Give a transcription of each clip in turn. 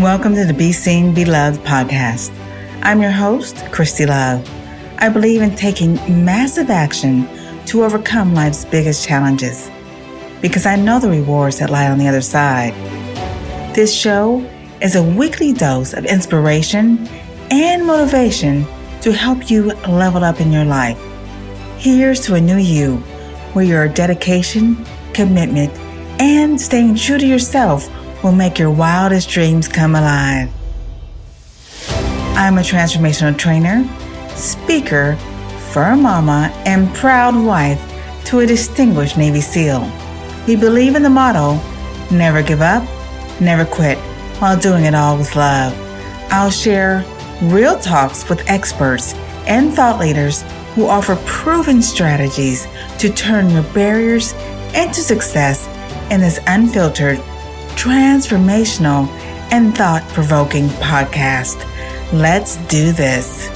Welcome to the Be Seen, Be Loved podcast. I'm your host, Christy Love. I believe in taking massive action to overcome life's biggest challenges because I know the rewards that lie on the other side. This show is a weekly dose of inspiration and motivation to help you level up in your life. Here's to a new you where your dedication, commitment, and staying true to yourself will make your wildest dreams come alive. I'm a transformational trainer, speaker, fur mama, and proud wife to a distinguished Navy SEAL. We believe in the motto never give up, never quit, while doing it all with love. I'll share real talks with experts and thought leaders who offer proven strategies to turn your barriers into success in this unfiltered, transformational, and thought provoking podcast. Let's do this.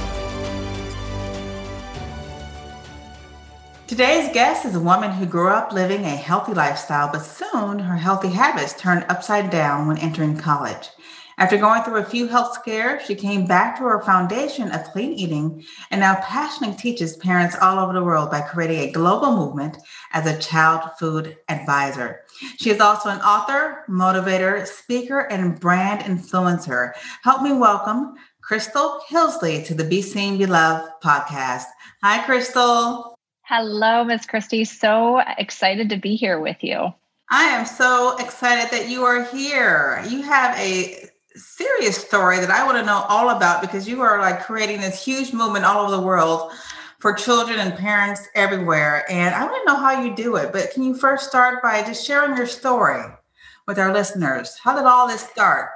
Today's guest is a woman who grew up living a healthy lifestyle, but soon her healthy habits turned upside down when entering college. After going through a few health scares, she came back to her foundation of clean eating and now passionately teaches parents all over the world by creating a global movement as a child food advisor. She is also an author, motivator, speaker, and brand influencer. Help me welcome Crystal Hillsley to the Be Seen, Be Loved podcast. Hi, Crystal. Hello, Miss Christy. So excited to be here with you. I am so excited that you are here. You have a serious story that I want to know all about because you are like creating this huge movement all over the world for children and parents everywhere. And I want to know how you do it. But can you first start by just sharing your story with our listeners? How did all this start?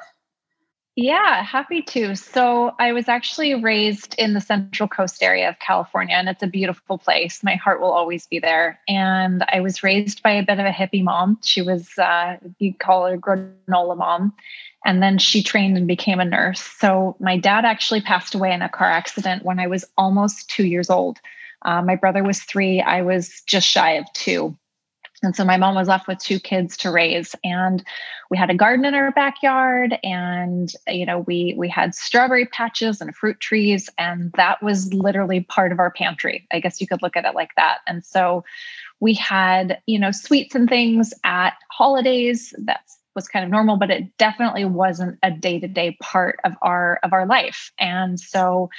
Yeah, happy to. So, I was actually raised in the Central Coast area of California, and it's a beautiful place. My heart will always be there. And I was raised by a bit of a hippie mom. She was, uh, you'd call her granola mom. And then she trained and became a nurse. So my dad actually passed away in a car accident when I was almost two years old. Uh, my brother was three, I was just shy of two. And so my mom was left with two kids to raise and we had a garden in our backyard and you know we we had strawberry patches and fruit trees and that was literally part of our pantry. I guess you could look at it like that. And so we had, you know, sweets and things at holidays. That's was kind of normal but it definitely wasn't a day-to-day part of our of our life. And so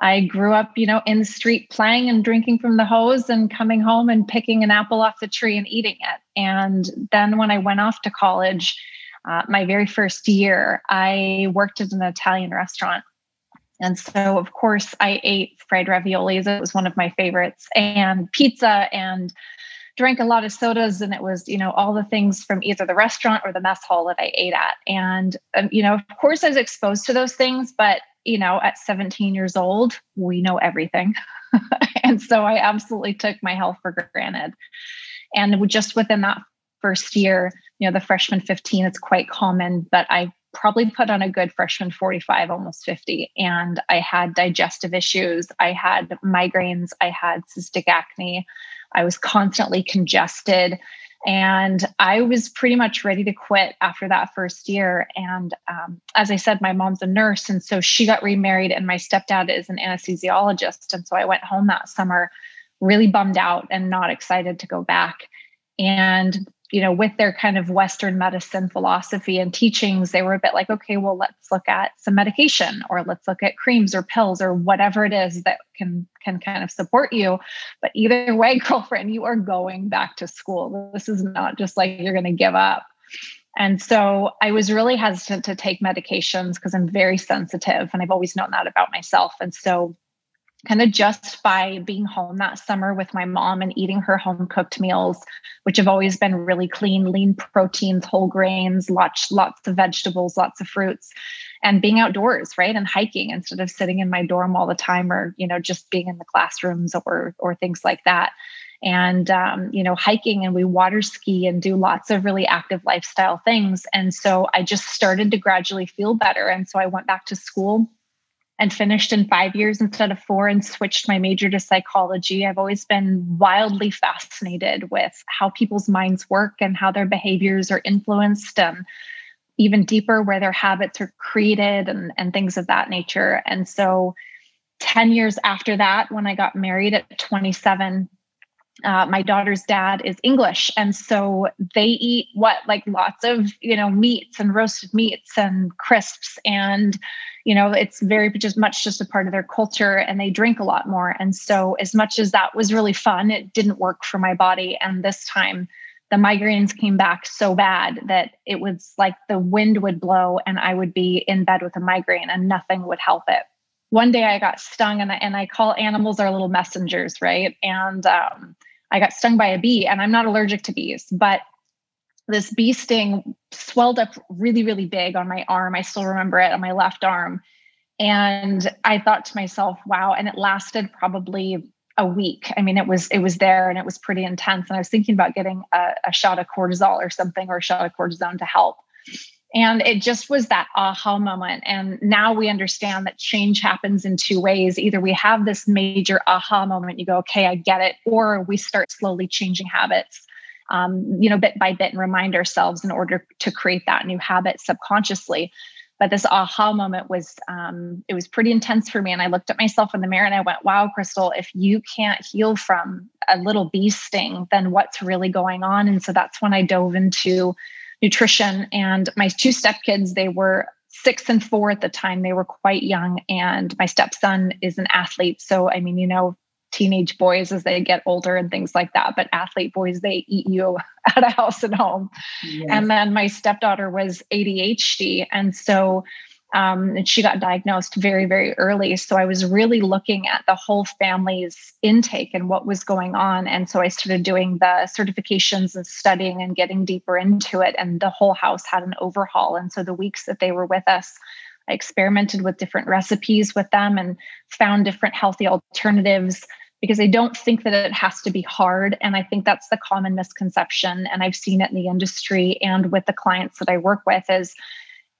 i grew up you know in the street playing and drinking from the hose and coming home and picking an apple off the tree and eating it. And then when i went off to college uh, my very first year i worked at an italian restaurant. And so, of course, I ate fried raviolis. It was one of my favorites, and pizza and drank a lot of sodas and it was you know all the things from either the restaurant or the mess hall that i ate at. And um, you know of course i was exposed to those things but you know at 17 years old we know everything. And so i absolutely took my health for granted. And just within that first year you know the freshman 15 it's quite common but i probably put on a good freshman 45 almost 50 and i had digestive issues i had migraines i had cystic acne I was constantly congested. And I was pretty much ready to quit after that first year. And um, as I said, my mom's a nurse. And so she got remarried, and my stepdad is an anesthesiologist. And so I went home that summer really bummed out and not excited to go back. And you know, with their kind of Western medicine philosophy and teachings, they were a bit like, okay, well, let's look at some medication or let's look at creams or pills or whatever it is that can can kind of support you. But either way, girlfriend, you are going back to school. This is not just like you're going to give up. And so I was really hesitant to take medications because I'm very sensitive and I've always known that about myself. And so kind of just by being home that summer with my mom and eating her home cooked meals, which have always been really clean, lean proteins, whole grains, lots, lots of vegetables, lots of fruits, and being outdoors, right? And hiking instead of sitting in my dorm all the time or, you know, just being in the classrooms or or things like that. And um, you know, hiking and we water ski and do lots of really active lifestyle things. And so I just started to gradually feel better. And so I went back to school and finished in five years instead of four and switched my major to psychology. I've always been wildly fascinated with how people's minds work and how their behaviors are influenced and even deeper where their habits are created and, and things of that nature. And so 10 years after that, when I got married at 27, uh, my daughter's dad is English. And so they eat what, like lots of, you know, meats and roasted meats and crisps. And, you know, it's very just much just a part of their culture and they drink a lot more. And so, as much as that was really fun, it didn't work for my body. And this time, the migraines came back so bad that it was like the wind would blow and I would be in bed with a migraine and nothing would help it. One day I got stung, and I, and I call animals our little messengers, right? And um, I got stung by a bee, and I'm not allergic to bees, but this bee sting swelled up really, really big on my arm. I still remember it on my left arm. And I thought to myself, wow. And it lasted probably a week. I mean, it was it was there and it was pretty intense. And I was thinking about getting a, a shot of cortisol or something or a shot of cortisone to help. And it just was that aha moment. And now we understand that change happens in two ways. Either we have this major aha moment, you go, okay, I get it, or we start slowly changing habits, um, you know, bit by bit and remind ourselves in order to create that new habit subconsciously but this aha moment was um, it was pretty intense for me and i looked at myself in the mirror and i went wow crystal if you can't heal from a little bee sting then what's really going on and so that's when i dove into nutrition and my two stepkids they were six and four at the time they were quite young and my stepson is an athlete so i mean you know teenage boys as they get older and things like that. But athlete boys, they eat you at a house and home. Yes. And then my stepdaughter was ADHD. And so um, and she got diagnosed very, very early. So I was really looking at the whole family's intake and what was going on. And so I started doing the certifications and studying and getting deeper into it. And the whole house had an overhaul. And so the weeks that they were with us, I experimented with different recipes with them and found different healthy alternatives because I don't think that it has to be hard. And I think that's the common misconception. And I've seen it in the industry and with the clients that I work with is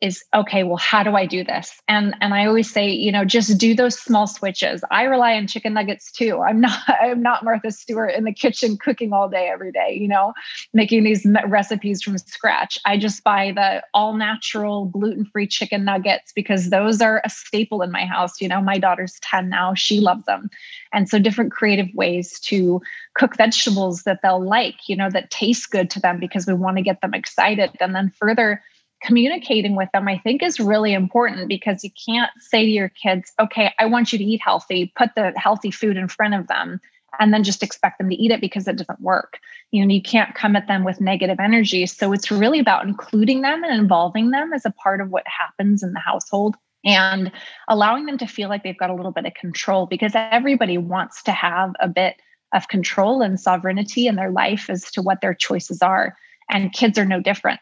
is okay well how do i do this? And and i always say you know just do those small switches. I rely on chicken nuggets too. I'm not i'm not martha stewart in the kitchen cooking all day every day you know making these recipes from scratch. I just buy the all natural gluten-free chicken nuggets because those are a staple in my house. You know my daughter's 10 now. She loves them. And so different creative ways to cook vegetables that they'll like you know that taste good to them because we want to get them excited. And then further communicating with them, I think, is really important because you can't say to your kids, okay, I want you to eat healthy, put the healthy food in front of them, and then just expect them to eat it because it doesn't work. You know, you can't come at them with negative energy. So it's really about including them and involving them as a part of what happens in the household and allowing them to feel like they've got a little bit of control because everybody wants to have a bit of control and sovereignty in their life as to what their choices are. And kids are no different.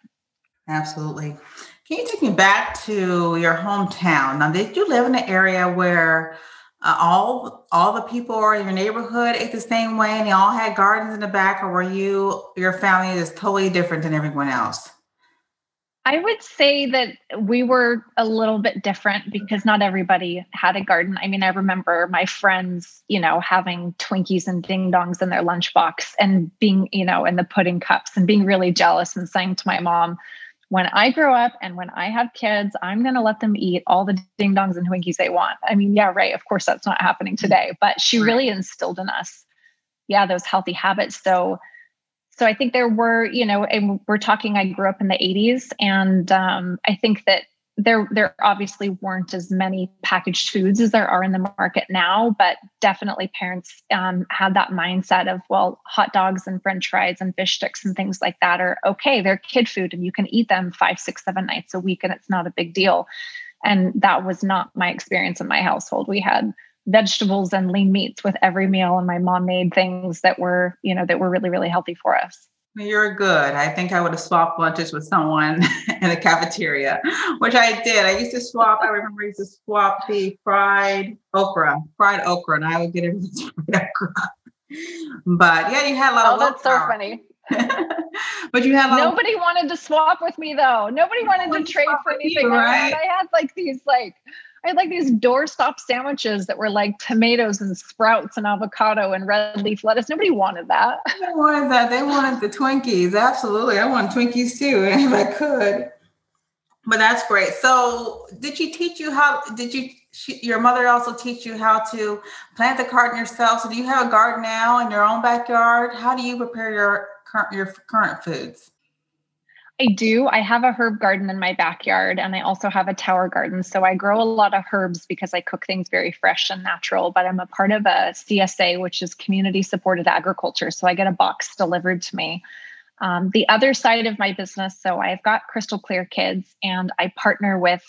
Absolutely. Can you take me back to your hometown? Now, did you live in an area where uh, all all the people in your neighborhood ate the same way and they all had gardens in the back, or were you your family is totally different than everyone else? I would say that we were a little bit different because not everybody had a garden. I mean, I remember my friends, you know, having Twinkies and ding dongs in their lunchbox and being, you know, in the pudding cups and being really jealous and saying to my mom, when I grow up and when I have kids, I'm going to let them eat all the ding dongs and Twinkies they want. I mean, yeah, right. Of course, that's not happening today, but she really instilled in us, yeah, those healthy habits. So, so I think there were, you know, and we're talking. I grew up in the '80s, and um, I think that there there obviously weren't as many packaged foods as there are in the market now but definitely parents um, had that mindset of well hot dogs and french fries and fish sticks and things like that are okay. They're kid food and you can eat them five six seven nights a week and it's not a big deal. And that was not my experience in my household. We had vegetables and lean meats with every meal and my mom made things that were you know that were really really healthy for us you're good. I think I would have swapped lunches with someone in the cafeteria, which I did. I used to swap. I remember I used to swap the fried okra, fried okra, and I would get everyone's fried okra. But yeah, you had a lot oh, of. Oh, that's so funny. but you had nobody of- wanted to swap with me though. Nobody wanted to trade for anything. You, right? I had like these like I had like these doorstop sandwiches that were like tomatoes and sprouts and avocado and red leaf lettuce. Nobody wanted that. They wanted that. They wanted the Twinkies. Absolutely. I want Twinkies too if I could. But that's great. So, did she teach you how? Did you? She, your mother also teach you how to plant the garden yourself. So, do you have a garden now in your own backyard? How do you prepare your current your current foods? I do. I have a herb garden in my backyard and I also have a tower garden. So I grow a lot of herbs because I cook things very fresh and natural. But I'm a part of a CSA, which is community supported agriculture. So I get a box delivered to me. Um, the other side of my business, so I've got Crystal Clear Kids and I partner with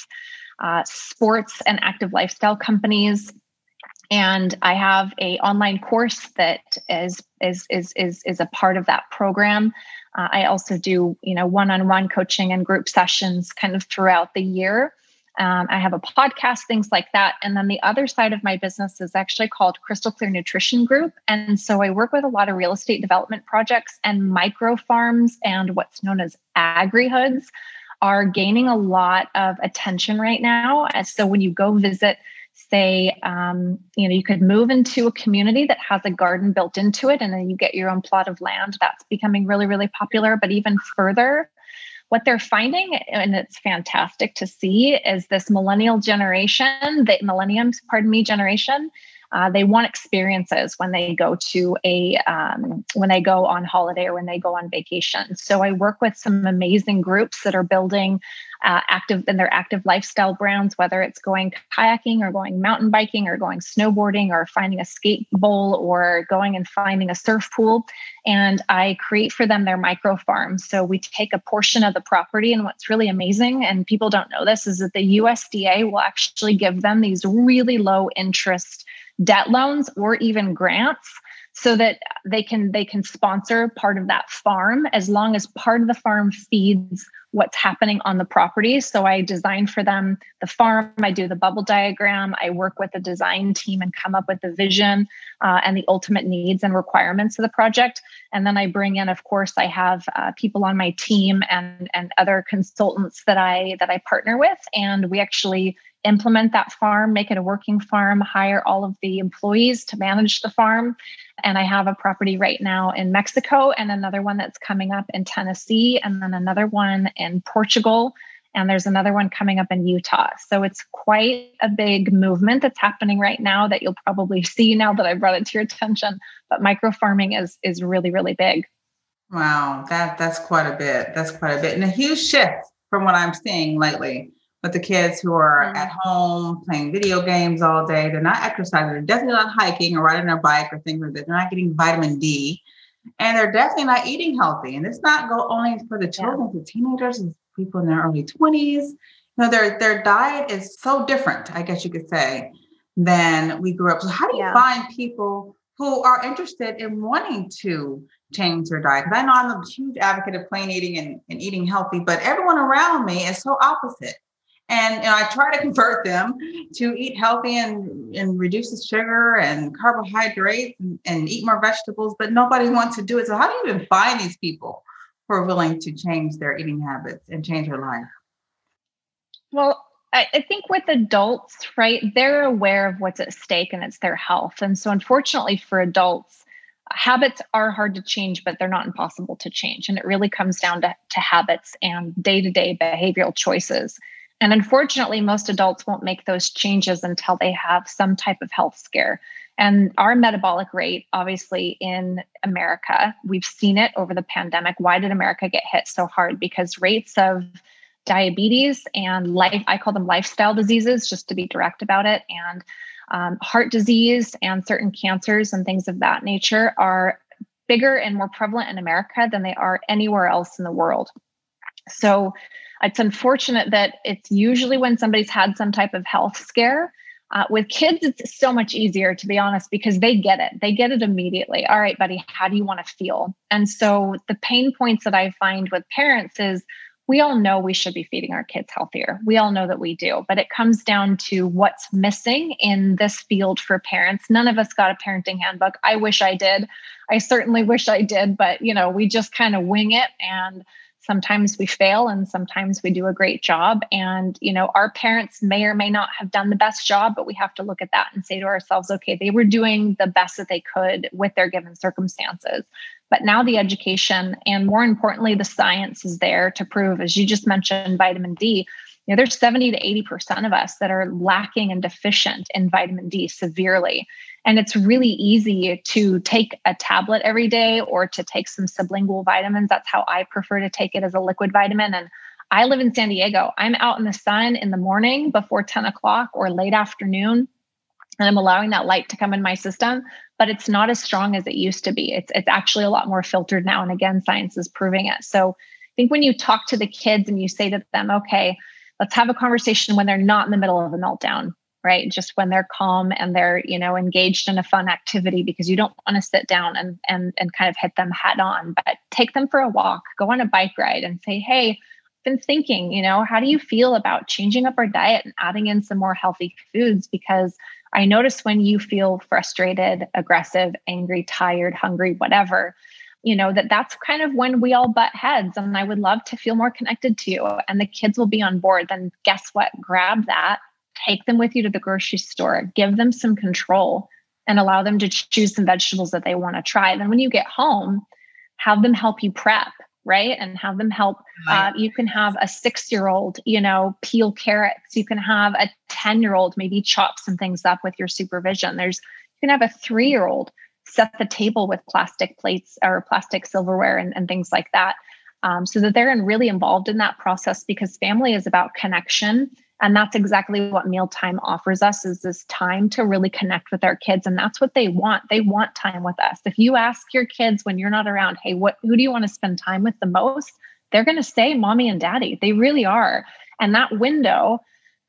uh, sports and active lifestyle companies and i have a online course that is is is is, is a part of that program uh, I also do, you know, one-on-one coaching and group sessions kind of throughout the year. Um, I have a podcast, things like that. And then the other side of my business is actually called Crystal Clear Nutrition Group. And so I work with a lot of real estate development projects and micro farms and what's known as agri hoods are gaining a lot of attention right now. And so when you go visit say um, you know you could move into a community that has a garden built into it and then you get your own plot of land that's becoming really really popular. But even further what they're finding and it's fantastic to see is this millennial generation the millenniums pardon me generation uh, they want experiences when they go to a um, when they go on holiday or when they go on vacation so i work with some amazing groups that are building uh, active in their active lifestyle brands, whether it's going kayaking or going mountain biking or going snowboarding or finding a skate bowl or going and finding a surf pool. And I create for them their micro farms. So we take a portion of the property. And what's really amazing, and people don't know this, is that the USDA will actually give them these really low interest debt loans or even grants so that they can they can sponsor part of that farm as long as part of the farm feeds what's happening on the property. So i design for them the farm i do the bubble diagram i work with the design team and come up with the vision uh, and the ultimate needs and requirements of the project. And then i bring in of course i have uh, people on my team and and other consultants that i that i partner with and we actually implement that farm, make it a working farm, hire all of the employees to manage the farm. And I have a property right now in Mexico and another one that's coming up in Tennessee, and then another one in Portugal. And there's another one coming up in Utah. So it's quite a big movement that's happening right now that you'll probably see now that I brought it to your attention. But micro farming is is really, really big. Wow, that that's quite a bit. That's quite a bit. And a huge shift from what I'm seeing lately but the kids who are mm-hmm. at home playing video games all day, they're not exercising, they're definitely not hiking or riding their bike or things like that. They're not getting vitamin D. And they're definitely not eating healthy. And it's not go only for the children, yeah. the teenagers, and people in their early 20s. You know, their their diet is so different, I guess you could say, than we grew up. So how do you yeah. find people who are interested in wanting to change their diet? Because I know I'm a huge advocate of plain eating and, and eating healthy, but everyone around me is so opposite. And, and I try to convert them to eat healthy and, and reduce the sugar and carbohydrates and, and eat more vegetables, but nobody wants to do it. So, how do you even find these people who are willing to change their eating habits and change their life? Well, I think with adults, right, they're aware of what's at stake and it's their health. And so, unfortunately, for adults, habits are hard to change, but they're not impossible to change. And it really comes down to, to habits and day to day behavioral choices. And unfortunately, most adults won't make those changes until they have some type of health scare. And our metabolic rate, obviously, in America, we've seen it over the pandemic. Why did America get hit so hard? Because rates of diabetes and life, I call them lifestyle diseases, just to be direct about it, and um, heart disease and certain cancers and things of that nature are bigger and more prevalent in America than they are anywhere else in the world. So, it's unfortunate that it's usually when somebody's had some type of health scare. Uh, with kids, it's so much easier, to be honest, because they get it. They get it immediately. All right, buddy, how do you want to feel? And so the pain points that I find with parents is we all know we should be feeding our kids healthier. We all know that we do, but it comes down to what's missing in this field for parents. None of us got a parenting handbook. I wish I did. I certainly wish I did, but you know, we just kind of wing it and sometimes we fail and sometimes we do a great job. And you know our parents may or may not have done the best job but we have to look at that and say to ourselves okay they were doing the best that they could with their given circumstances. But now the education and more importantly the science is there to prove as you just mentioned vitamin d you know there's 70 to 80% of us that are lacking and deficient in vitamin d severely and it's really easy to take a tablet every day or to take some sublingual vitamins. That's how I prefer to take it as a liquid vitamin. And I live in San Diego. I'm out in the sun in the morning before 10 o'clock or late afternoon. And I'm allowing that light to come in my system, but it's not as strong as it used to be. It's, it's actually a lot more filtered now. And again, science is proving it. So I think when you talk to the kids and you say to them, okay, let's have a conversation when they're not in the middle of a meltdown right? Just when they're calm and they're you know engaged in a fun activity because you don't want to sit down and and and kind of hit them head on but take them for a walk go on a bike ride and say hey I've been thinking you know how do you feel about changing up our diet and adding in some more healthy foods? Because i notice when you feel frustrated aggressive angry tired hungry whatever you know that that's kind of when we all butt heads and i would love to feel more connected to you and the kids will be on board then guess what grab that take them with you to the grocery store, give them some control, and allow them to choose some vegetables that they want to try. Then when you get home, have them help you prep, right? And have them help. Uh, you can have a six year old, you know, peel carrots. You can have a 10 year old maybe chop some things up with your supervision. There's, you can have a three year old set the table with plastic plates or plastic silverware and, and things like that. Um, so that they're really involved in that process because family is about connection and that's exactly what mealtime offers us is this time to really connect with our kids and that's what they want. They want time with us. If you ask your kids when you're not around hey what who do you want to spend time with the most? they're going to say mommy and daddy. They really are. And that window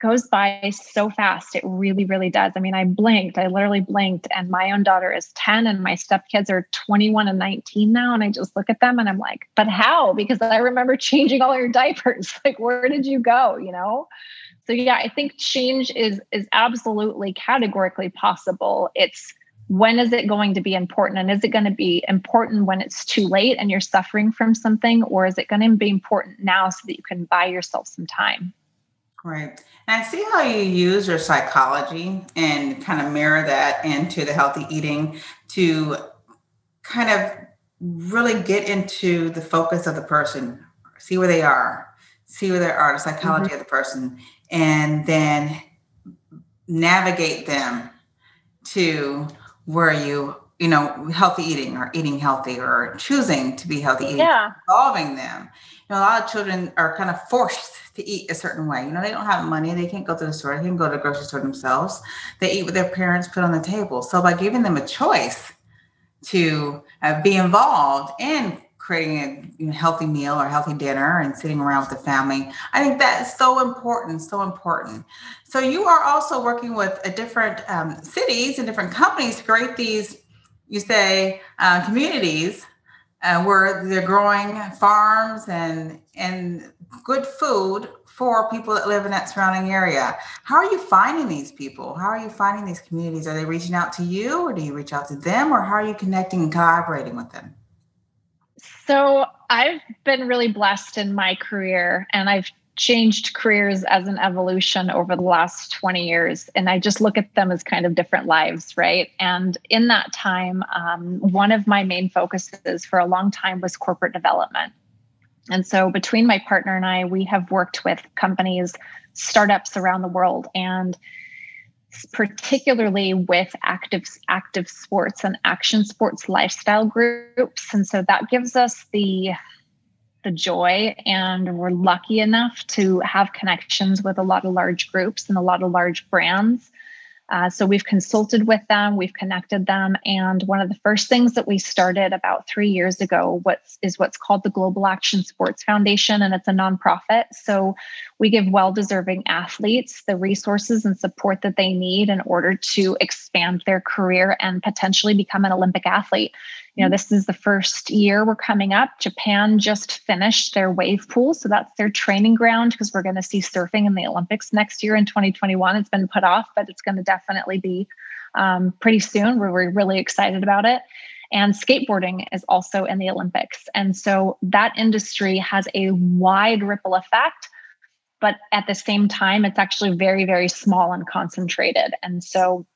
goes by so fast. It really really does. I mean i blinked i literally blinked and my own daughter is 10 and my stepkids are 21 and 19 now and i just look at them and i'm like but how? Because i remember changing all your diapers. Like where did you go you know? So yeah, I think change is is absolutely categorically possible. It's when is it going to be important and is it going to be important when it's too late and you're suffering from something or is it going to be important now so that you can buy yourself some time right and i see how you use your psychology and kind of mirror that into the healthy eating to kind of really get into the focus of the person see where they are see where they are the psychology mm-hmm. of the person and then navigate them to where you you know healthy eating or eating healthy or choosing to be healthy eating yeah. involving them. You know a lot of children are kind of forced to eat a certain way. You know they don't have money. They can't go to the store. They can go to the grocery store themselves. They eat what their parents put on the table. So by giving them a choice to uh, be involved in creating a healthy meal or healthy dinner and sitting around with the family. I think that's so important, so important. So you are also working with a different um, cities and different companies to create these, you say, uh, communities uh, where they're growing farms and and good food for people that live in that surrounding area. How are you finding these people? How are you finding these communities? Are they reaching out to you or do you reach out to them or how are you connecting and collaborating with them? So I've been really blessed in my career and I've changed careers as an evolution over the last 20 years. And I just look at them as kind of different lives, right? And in that time, um, one of my main focuses for a long time was corporate development. And so between my partner and I, we have worked with companies, startups around the world. And particularly with active active sports and action sports lifestyle groups and so that gives us the the joy and we're lucky enough to have connections with a lot of large groups and a lot of large brands uh, so we've consulted with them, we've connected them, and one of the first things that we started about three years ago what's, is what's called the Global Action Sports Foundation, and it's a nonprofit. So we give well-deserving athletes the resources and support that they need in order to expand their career and potentially become an Olympic athlete you know this is the first year we're coming up. Japan just finished their wave pool so that's their training ground because we're going to see surfing in the olympics next year in 2021 it's been put off but it's going to definitely be um, pretty soon. We're, we're really excited about it. And skateboarding is also in the Olympics. And so that industry has a wide ripple effect, but at the same time, it's actually very, very small and concentrated. And so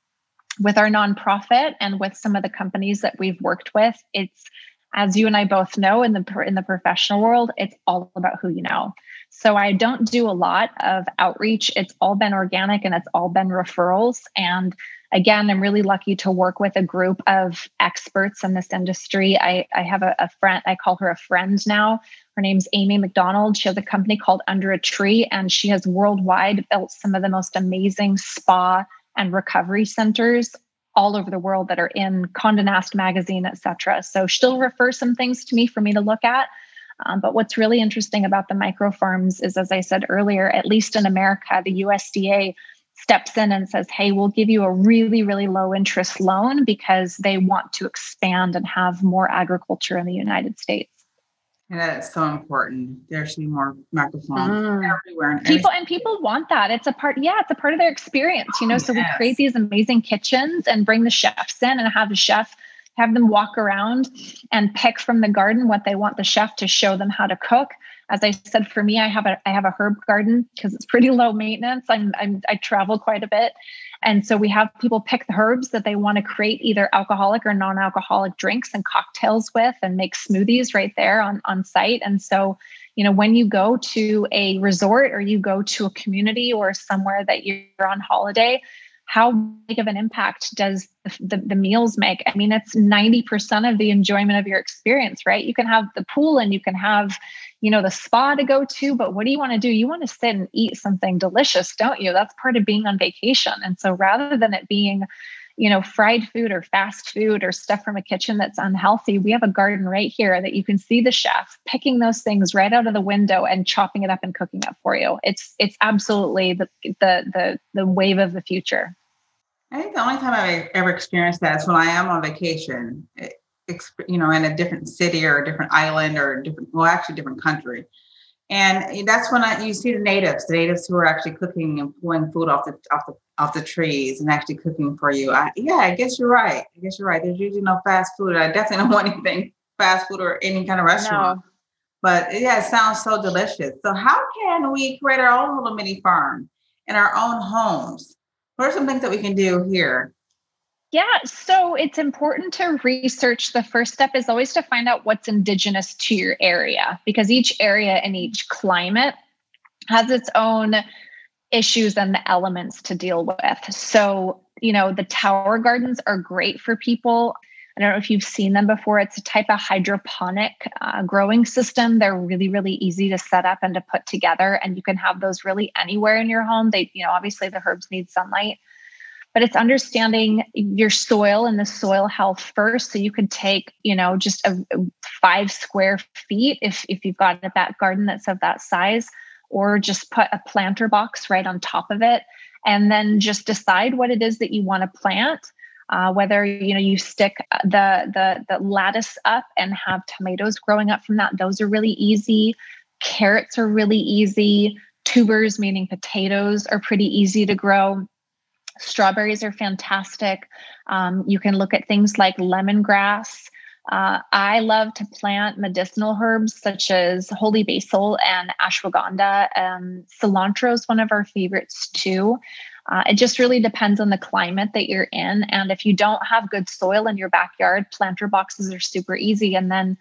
with our nonprofit and with some of the companies that we've worked with, it's as you and I both know in the in the professional world, it's all about who you know. So I don't do a lot of outreach. It's all been organic and it's all been referrals. And again, I'm really lucky to work with a group of experts in this industry. I, I have a, a friend, I call her a friend now. Her name's Amy McDonald. She has a company called Under a Tree, and she has worldwide built some of the most amazing spa and recovery centers all over the world that are in Condé Nast magazine, etc. So she'll refer some things to me for me to look at. Um, but what's really interesting about the micro farms is, as I said earlier, at least in America, the USDA steps in and says, Hey, we'll give you a really, really low interest loan because they want to expand and have more agriculture in the United States. And that is so important. There should be more micro farms mm. everywhere. And people and people want that. It's a part, yeah, it's a part of their experience, you know. Oh, so yes. we create these amazing kitchens and bring the chefs in and have the chef have them walk around and pick from the garden what they want the chef to show them how to cook as I said, for me, I have a I have a herb garden because it's pretty low maintenance. I'm, I'm I travel quite a bit, and so we have people pick the herbs that they want to create either alcoholic or non-alcoholic drinks and cocktails with, and make smoothies right there on on site. And so, you know, when you go to a resort or you go to a community or somewhere that you're on holiday, how big of an impact does the, the, meals make? I mean, it's 90% of the enjoyment of your experience, right? You can have the pool and you can have, you know, the spa to go to, but what do you want to do? You want to sit and eat something delicious, don't you? That's part of being on vacation. And so rather than it being, you know, fried food or fast food or stuff from a kitchen that's unhealthy, we have a garden right here that you can see the chef picking those things right out of the window and chopping it up and cooking it for you. It's it's absolutely the the the the wave of the future. I think the only time I've ever experienced that is when I am on vacation, eh, you know, in a different city or a different island or a different, well, actually different country. And that's when I, you see the natives, the natives who are actually cooking and pulling food off the off the off the trees and actually cooking for you. I, yeah, I guess you're right. I guess you're right. There's usually no fast food. I definitely don't want anything fast food or any kind of restaurant. No. But yeah, it sounds so delicious. So how can we create our own little mini farm in our own homes? What are some things that we can do here? Yeah, so it's important to research. The first step is always to find out what's indigenous to your area because each area and each climate has its own issues and the elements to deal with. So, you know, the tower gardens are great for people. I don't know if you've seen them before. It's a type of hydroponic uh, growing system. They're really, really easy to set up and to put together, and you can have those really anywhere in your home. They, you know, obviously the herbs need sunlight, but it's understanding your soil and the soil health first. So you could take, you know, just a, a five square feet if if you've got a back garden that's of that size, or just put a planter box right on top of it, and then just decide what it is that you want to plant uh, whether you know you stick the the the lattice up and have tomatoes growing up from that. Those are really easy. Carrots are really easy. Tubers meaning potatoes are pretty easy to grow strawberries are fantastic um, you can look at things like lemongrass uh, I love to plant medicinal herbs such as holy basil and ashwagandha. Um, cilantro is one of our favorites too. Uh, it just really depends on the climate that you're in. And if you don't have good soil in your backyard, planter boxes are super easy. And then,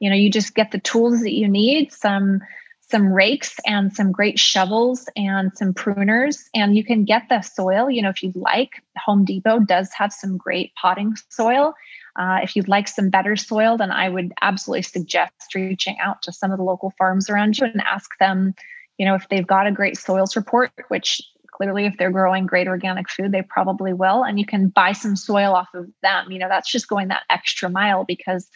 you know, you just get the tools that you need, some some rakes and some great shovels and some pruners. And you can get the soil you know if you'd like. Home depot does have some great potting soil. Uh, if you'd like some better soil then i would absolutely suggest reaching out to some of the local farms around you and ask them you know if they've got a great soils report which clearly if they're growing great organic food they probably will. And you can buy some soil off of them. You know that's just going that extra mile because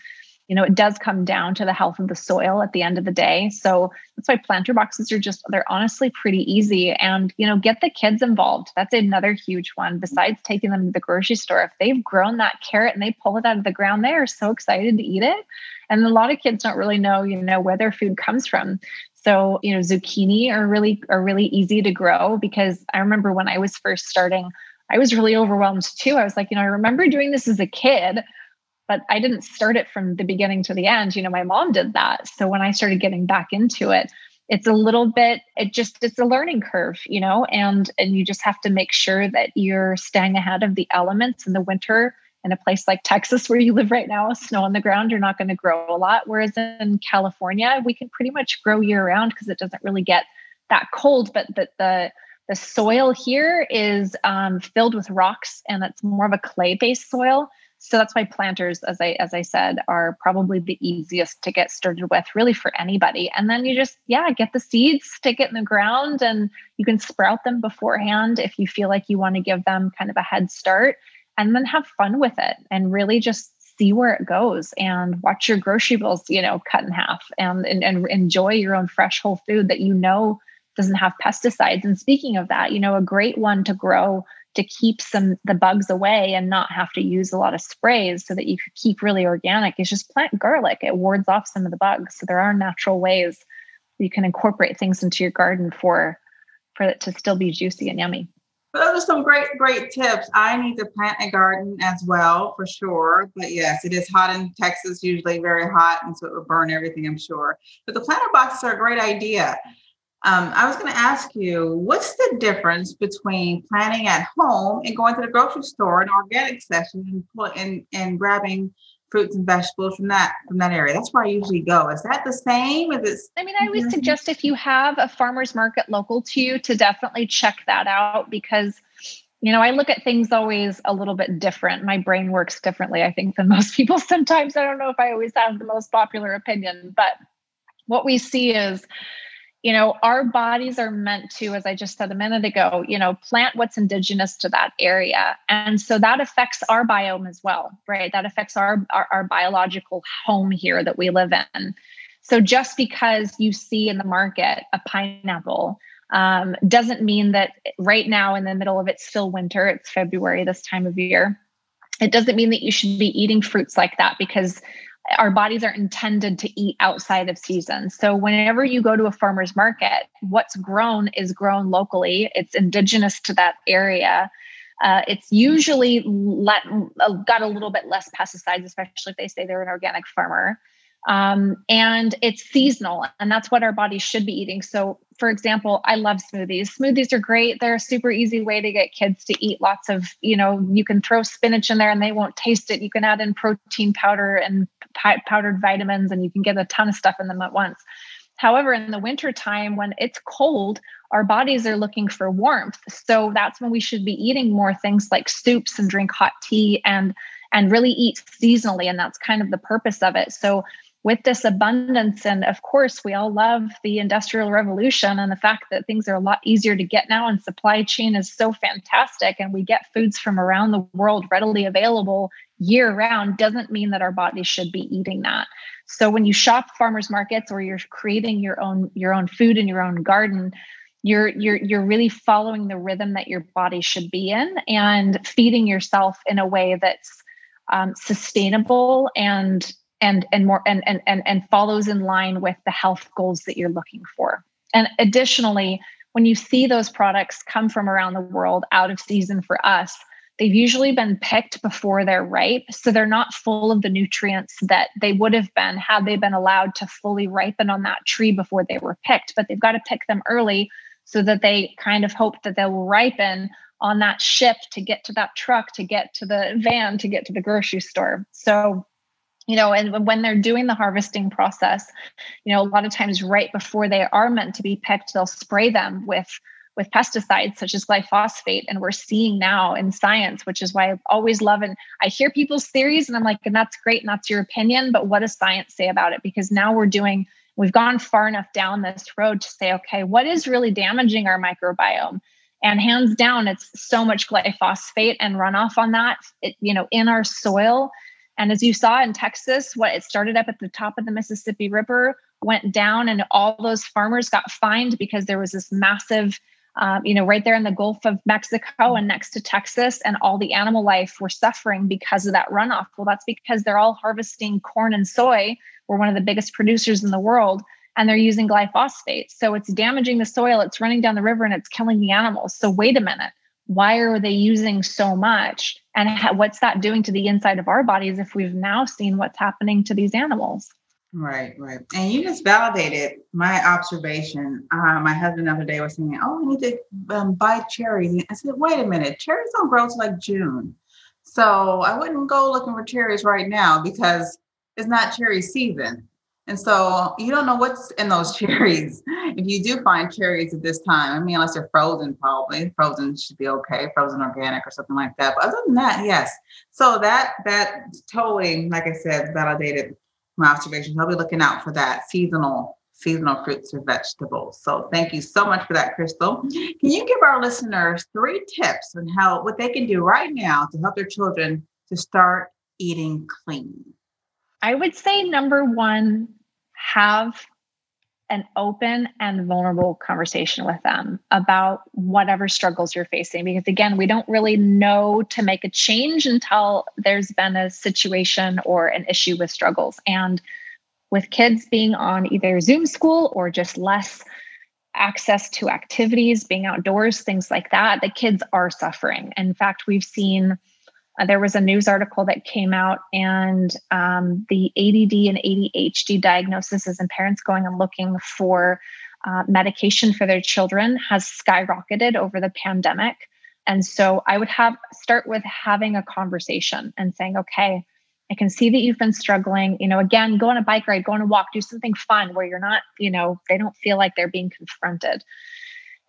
you know it does come down to the health of the soil at the end of the day. So that's why planter boxes are just they're honestly pretty easy. And you know get the kids involved. That's another huge one. Besides taking them to the grocery store if they've grown that carrot and they pull it out of the ground they are so excited to eat it. And a lot of kids don't really know you know where their food comes from. So, you know, zucchini are really are really easy to grow because I remember when I was first starting, I was really overwhelmed too. I was like, you know, I remember doing this as a kid, but I didn't start it from the beginning to the end. You know, my mom did that. So when I started getting back into it, it's a little bit it just it's a learning curve you know and and you just have to make sure that you're staying ahead of the elements in the winter in a place like Texas where you live right now, snow on the ground, you're not going to grow a lot. Whereas in California, we can pretty much grow year round because it doesn't really get that cold. But the the, the soil here is um, filled with rocks and it's more of a clay based soil. So that's why planters, as I as I said, are probably the easiest to get started with, really for anybody. And then you just yeah get the seeds, stick it in the ground, and you can sprout them beforehand if you feel like you want to give them kind of a head start and then have fun with it and really just see where it goes and watch your grocery bills, you know, cut in half and, and, and enjoy your own fresh whole food that you know doesn't have pesticides. And speaking of that, you know, a great one to grow to keep some the bugs away and not have to use a lot of sprays so that you could keep really organic is just plant garlic. It wards off some of the bugs. So there are natural ways you can incorporate things into your garden for for it to still be juicy and yummy. Those are some great, great tips. I need to plant a garden as well, for sure. But yes, it is hot in Texas, usually very hot, and so it would burn everything, I'm sure. But the planter boxes are a great idea. Um, I was going to ask you, what's the difference between planning at home and going to the grocery store, an organic section, and, and, and grabbing fruits and vegetables from that from that area. That's where I usually go. Is that the same? Is it? I mean, I always suggest if you have a farmer's market local to you to definitely check that out because you know I look at things always a little bit different. My brain works differently, I think, than most people. Sometimes I don't know if I always have the most popular opinion, but what we see is you know our bodies are meant to as i just said a minute ago you know plant what's indigenous to that area. And so that affects our biome as well right? That affects our our, our biological home here that we live in. So just because you see in the market a pineapple um, doesn't mean that right now in the middle of it's still winter it's february this time of year. It doesn't mean that you should be eating fruits like that because our bodies are intended to eat outside of season. So whenever you go to a farmer's market, what's grown is grown locally. It's indigenous to that area. Uh, it's usually let, uh, got a little bit less pesticides, especially if they say they're an organic farmer. Um, and it's seasonal, and that's what our bodies should be eating. So, for example, I love smoothies. Smoothies are great. They're a super easy way to get kids to eat lots of, you know, you can throw spinach in there and they won't taste it. You can add in protein powder and powdered vitamins, and you can get a ton of stuff in them at once. However, in the wintertime, when it's cold, our bodies are looking for warmth. So that's when we should be eating more things like soups and drink hot tea and and really eat seasonally. And that's kind of the purpose of it. So with this abundance and of course we all love the industrial revolution and the fact that things are a lot easier to get now and supply chain is so fantastic and we get foods from around the world readily available year round doesn't mean that our bodies should be eating that. So when you shop farmers markets or you're creating your own your own food in your own garden you're you're you're really following the rhythm that your body should be in and feeding yourself in a way that's um, sustainable and and and more and, and and and follows in line with the health goals that you're looking for. And additionally when you see those products come from around the world out of season for us they've usually been picked before they're ripe. So they're not full of the nutrients that they would have been had they been allowed to fully ripen on that tree before they were picked. But they've got to pick them early so that they kind of hope that they will ripen on that ship to get to that truck to get to the van to get to the grocery store. So you know and when they're doing the harvesting process you know a lot of times right before they are meant to be picked they'll spray them with with pesticides such as glyphosate and we're seeing now in science which is why i always love and i hear people's theories and i'm like and that's great and that's your opinion but what does science say about it? Because now we're doing we've gone far enough down this road to say okay what is really damaging our microbiome? And hands down it's so much glyphosate and runoff on that it, you know in our soil and as you saw in Texas, what it started up at the top of the Mississippi River went down, and all those farmers got fined because there was this massive, um, you know, right there in the Gulf of Mexico and next to Texas, and all the animal life were suffering because of that runoff. Well, that's because they're all harvesting corn and soy. We're one of the biggest producers in the world, and they're using glyphosate. So it's damaging the soil, it's running down the river, and it's killing the animals. So, wait a minute why are they using so much? And what's that doing to the inside of our bodies if we've now seen what's happening to these animals? Right right. And you just validated my observation. Uh, my husband the other day was saying oh we need to um, buy cherries. I said wait a minute cherries don't grow till like june. So i wouldn't go looking for cherries right now because it's not cherry season and so you don't know what's in those cherries. If you do find cherries at this time, I mean, unless they're frozen, probably frozen should be okay, frozen organic or something like that. But other than that, yes. So that that totally, like I said, validated my observations. I'll be looking out for that seasonal seasonal fruits or vegetables. So thank you so much for that, Crystal. Can you give our listeners three tips on how what they can do right now to help their children to start eating clean? I would say number one, have an open and vulnerable conversation with them about whatever struggles you're facing. Because again, we don't really know to make a change until there's been a situation or an issue with struggles. And with kids being on either Zoom school or just less access to activities, being outdoors, things like that, the kids are suffering. In fact, we've seen uh, there was a news article that came out, and um, the ADD and ADHD diagnoses and parents going and looking for uh, medication for their children has skyrocketed over the pandemic. And so I would have start with having a conversation and saying, okay, I can see that you've been struggling. You know, again, go on a bike ride, go on a walk, do something fun where you're not, you know, they don't feel like they're being confronted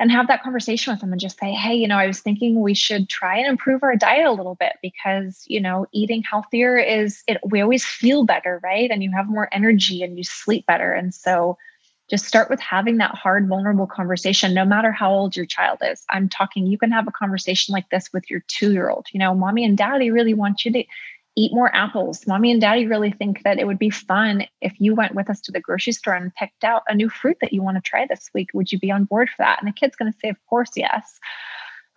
and have that conversation with them and just say, hey, you know, I was thinking we should try and improve our diet a little bit because, you know, eating healthier is it we always feel better, right? And you have more energy and you sleep better. And so just start with having that hard, vulnerable conversation, no matter how old your child is. I'm talking, you can have a conversation like this with your two year old. You know, mommy and daddy really want you to eat more apples. Mommy and daddy really think that it would be fun if you went with us to the grocery store and picked out a new fruit that you want to try this week. Would you be on board for that? And the kid's going to say, Of course, yes.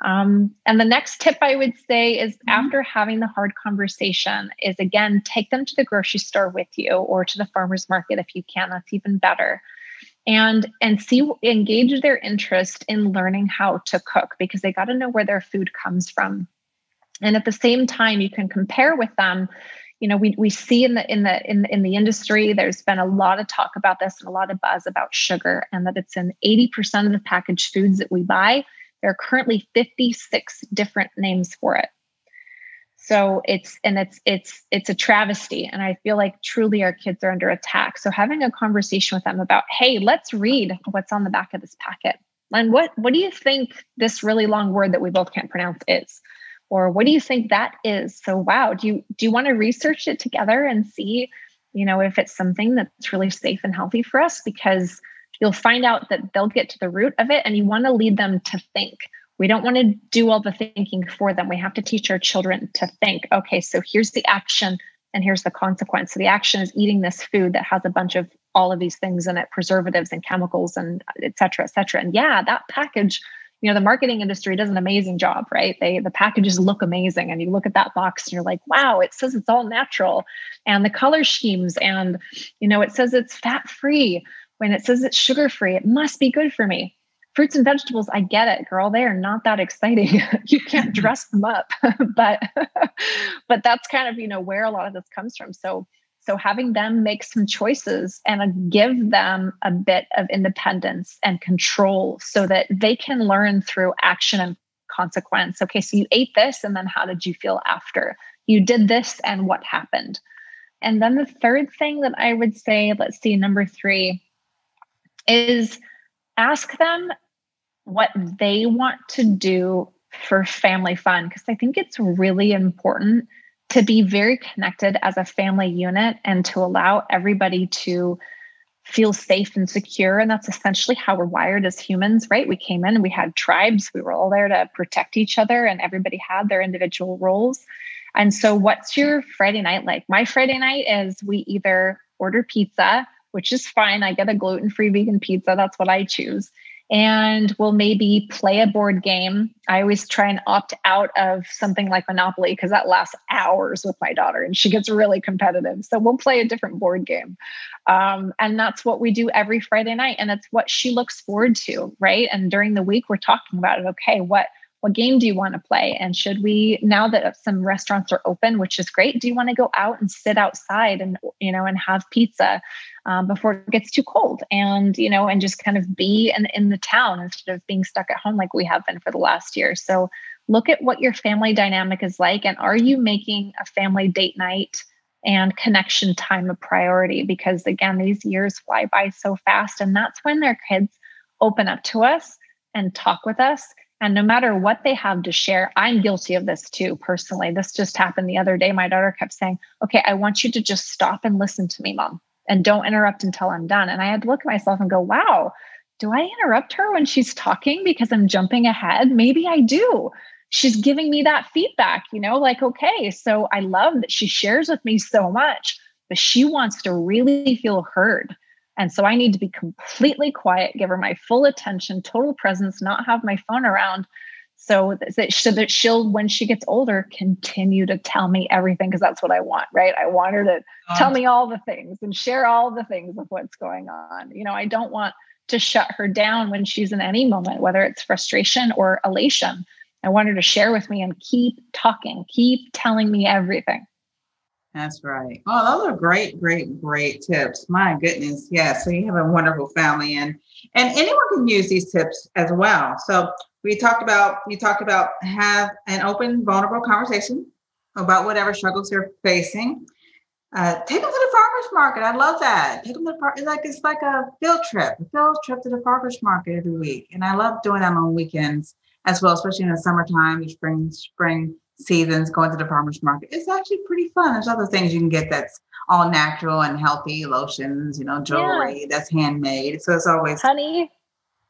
Um, and the next tip I would say is mm-hmm. after having the hard conversation, is again, take them to the grocery store with you or to the farmer's market if you can. That's even better. And and see engage their interest in learning how to cook because they got to know where their food comes from and at the same time you can compare with them. You know we, we see in the in the in, in the industry there's been a lot of talk about this and a lot of buzz about sugar and that it's in 80% of the packaged foods that we buy. There are currently 56 different names for it. So it's and it's it's it's a travesty. And i feel like truly our kids are under attack. So having a conversation with them about hey let's read what's on the back of this packet. And what what do you think this really long word that we both can't pronounce is or what do you think that is? So wow do you do you want to research it together and see you know if it's something that's really safe and healthy for us? Because you'll find out that they'll get to the root of it and you want to lead them to think. We don't want to do all the thinking for them. We have to teach our children to think okay so here's the action and here's the consequence. So the action is eating this food that has a bunch of all of these things in it preservatives and chemicals and et cetera et cetera. And yeah that package you know the marketing industry does an amazing job right? They the packages look amazing and you look at that box and you're like wow it says it's all natural. And the color schemes and you know it says it's fat free when it says it's sugar free it must be good for me. Fruits and vegetables i get it girl. They are not that exciting. You can't dress them up. But but that's kind of you know where a lot of this comes from. So so having them make some choices and uh, give them a bit of independence and control so that they can learn through action and consequence. Okay, so you ate this and then how did you feel after? You did this and what happened? And then the third thing that I would say, let's see, number three, is ask them what they want to do for family fun. Because I think it's really important to be very connected as a family unit and to allow everybody to feel safe and secure. And that's essentially how we're wired as humans, right? We came in we had tribes, we were all there to protect each other, and everybody had their individual roles. And so, what's your Friday night like? My Friday night is we either order pizza, which is fine. I get a gluten free vegan pizza, that's what I choose and we'll maybe play a board game. I always try and opt out of something like Monopoly because that lasts hours with my daughter and she gets really competitive. So we'll play a different board game. Um, and that's what we do every Friday night. And that's what she looks forward to, right? And during the week, we're talking about it. Okay, what what game do you want to play? And should we, now that some restaurants are open, which is great, do you want to go out and sit outside and, you know, and have pizza um, before it gets too cold and, you know, and just kind of be in, in the town instead of being stuck at home like we have been for the last year. So look at what your family dynamic is like. And are you making a family date night? and connection time a priority because again these years fly by so fast and that's when their kids open up to us and talk with us and no matter what they have to share, I'm guilty of this too, personally. This just happened the other day. My daughter kept saying, Okay, I want you to just stop and listen to me, mom, and don't interrupt until I'm done. And I had to look at myself and go, Wow, do I interrupt her when she's talking because I'm jumping ahead? Maybe I do. She's giving me that feedback, you know, like, okay, so I love that she shares with me so much, but she wants to really feel heard. And so I need to be completely quiet, give her my full attention, total presence, not have my phone around. So that, so that she'll, when she gets older, continue to tell me everything because that's what I want, right? I want her to tell me all the things and share all the things of what's going on. You know, I don't want to shut her down when she's in any moment, whether it's frustration or elation. I want her to share with me and keep talking, keep telling me everything. That's right. Oh, those are great, great, great tips. My goodness. Yeah. So you have a wonderful family and and anyone can use these tips as well. So we talked about you talked about have an open, vulnerable conversation about whatever struggles you're facing. Uh, take them to the farmers market. I love that. Take them to the par- it's like it's like a field trip, a field trip to the farmers market every week. And I love doing that on weekends as well, especially in the summertime, the spring, spring seasons, going to the farmer's market. It's actually pretty fun. There's other things you can get that's all natural and healthy, lotions, you know, jewelry yeah. that's handmade. So it's always honey.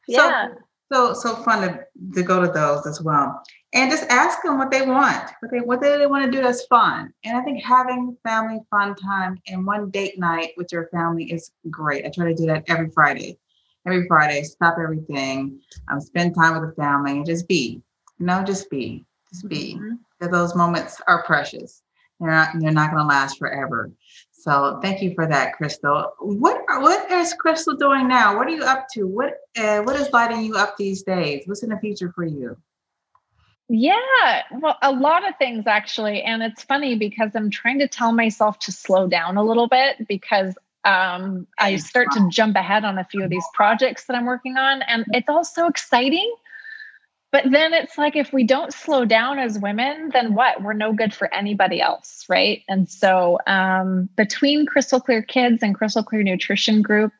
Yeah. So, so so fun to, to go to those as well. And just ask them what they want, what they what they want to do that's fun. And I think having family fun time and one date night with your family is great. I try to do that every Friday. Every Friday, stop everything, um, spend time with the family, and just be. You know, just be, just be. Mm-hmm those moments are precious. They're not they're not going to last forever. So thank you for that, Crystal. What what is Crystal doing now? What are you up to? What uh, what is lighting you up these days? What's in the future for you? Yeah, well, a lot of things actually, and it's funny because I'm trying to tell myself to slow down a little bit because um, I start to jump ahead on a few of these projects that I'm working on, and it's all so exciting but then it's like if we don't slow down as women then what? We're no good for anybody else right? And so um, between crystal clear kids and crystal clear nutrition group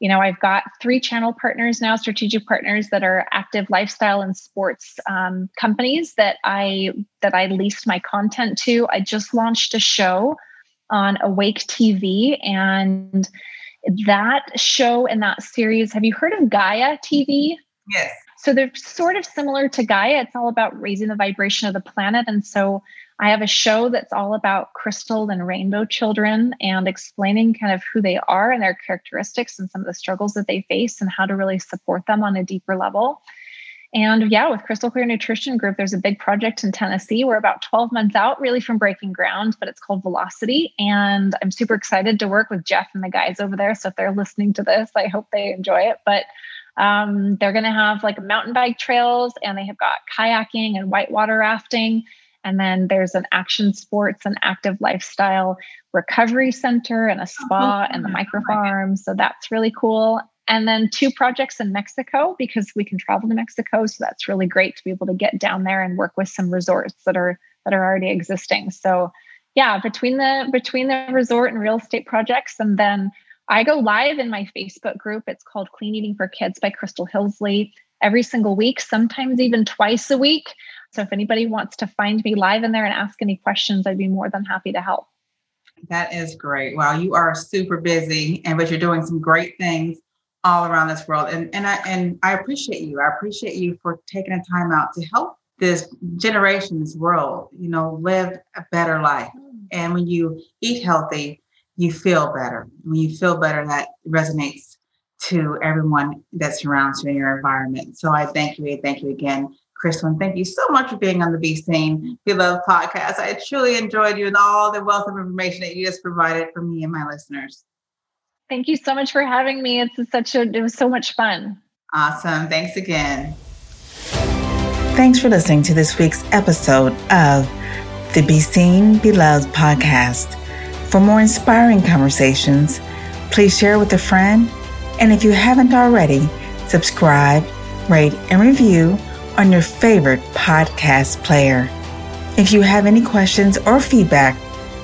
you know i've got three channel partners now strategic partners that are active lifestyle and sports um, companies that i that i leased my content to. I just launched a show on awake tv and that show and that series have you heard of gaia tv yes so they're sort of similar to Gaia. It's all about raising the vibration of the planet. And so I have a show that's all about crystal and rainbow children and explaining kind of who they are and their characteristics and some of the struggles that they face and how to really support them on a deeper level. And yeah, with Crystal Clear Nutrition Group, there's a big project in Tennessee. We're about 12 months out really from breaking ground, but it's called Velocity. And I'm super excited to work with Jeff and the guys over there. So if they're listening to this, I hope they enjoy it. But um, they're going to have like mountain bike trails and they have got kayaking and whitewater rafting. And then there's an action sports and active lifestyle recovery center and a spa and the micro farm. So that's really cool. And then two projects in Mexico because we can travel to Mexico. So that's really great to be able to get down there and work with some resorts that are that are already existing. So yeah, between the between the resort and real estate projects and then I go live in my Facebook group. It's called Clean Eating for Kids by Crystal Hillsley every single week, sometimes even twice a week. So if anybody wants to find me live in there and ask any questions, I'd be more than happy to help. That is great. Wow, you are super busy and but you're doing some great things all around this world. And and I and I appreciate you. I appreciate you for taking the time out to help this generation, this world, you know, live a better life. Mm. And when you eat healthy, you feel better. When you feel better, that resonates to everyone that surrounds you in your environment. So I thank you. Thank you again, Crystal. And thank you so much for being on the Be Seen, Be Loved podcast. I truly enjoyed you and all the wealth of information that you just provided for me and my listeners. Thank you so much for having me. It's such a, it was so much fun. Awesome. Thanks again. Thanks for listening to this week's episode of the Be Seen, Be Loved podcast. For more inspiring conversations, please share with a friend. And if you haven't already, subscribe, rate, and review on your favorite podcast player. If you have any questions or feedback,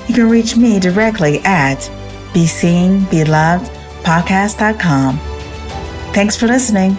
you can reach me directly at BeSeenBelovedPodcast.com. Thanks for listening.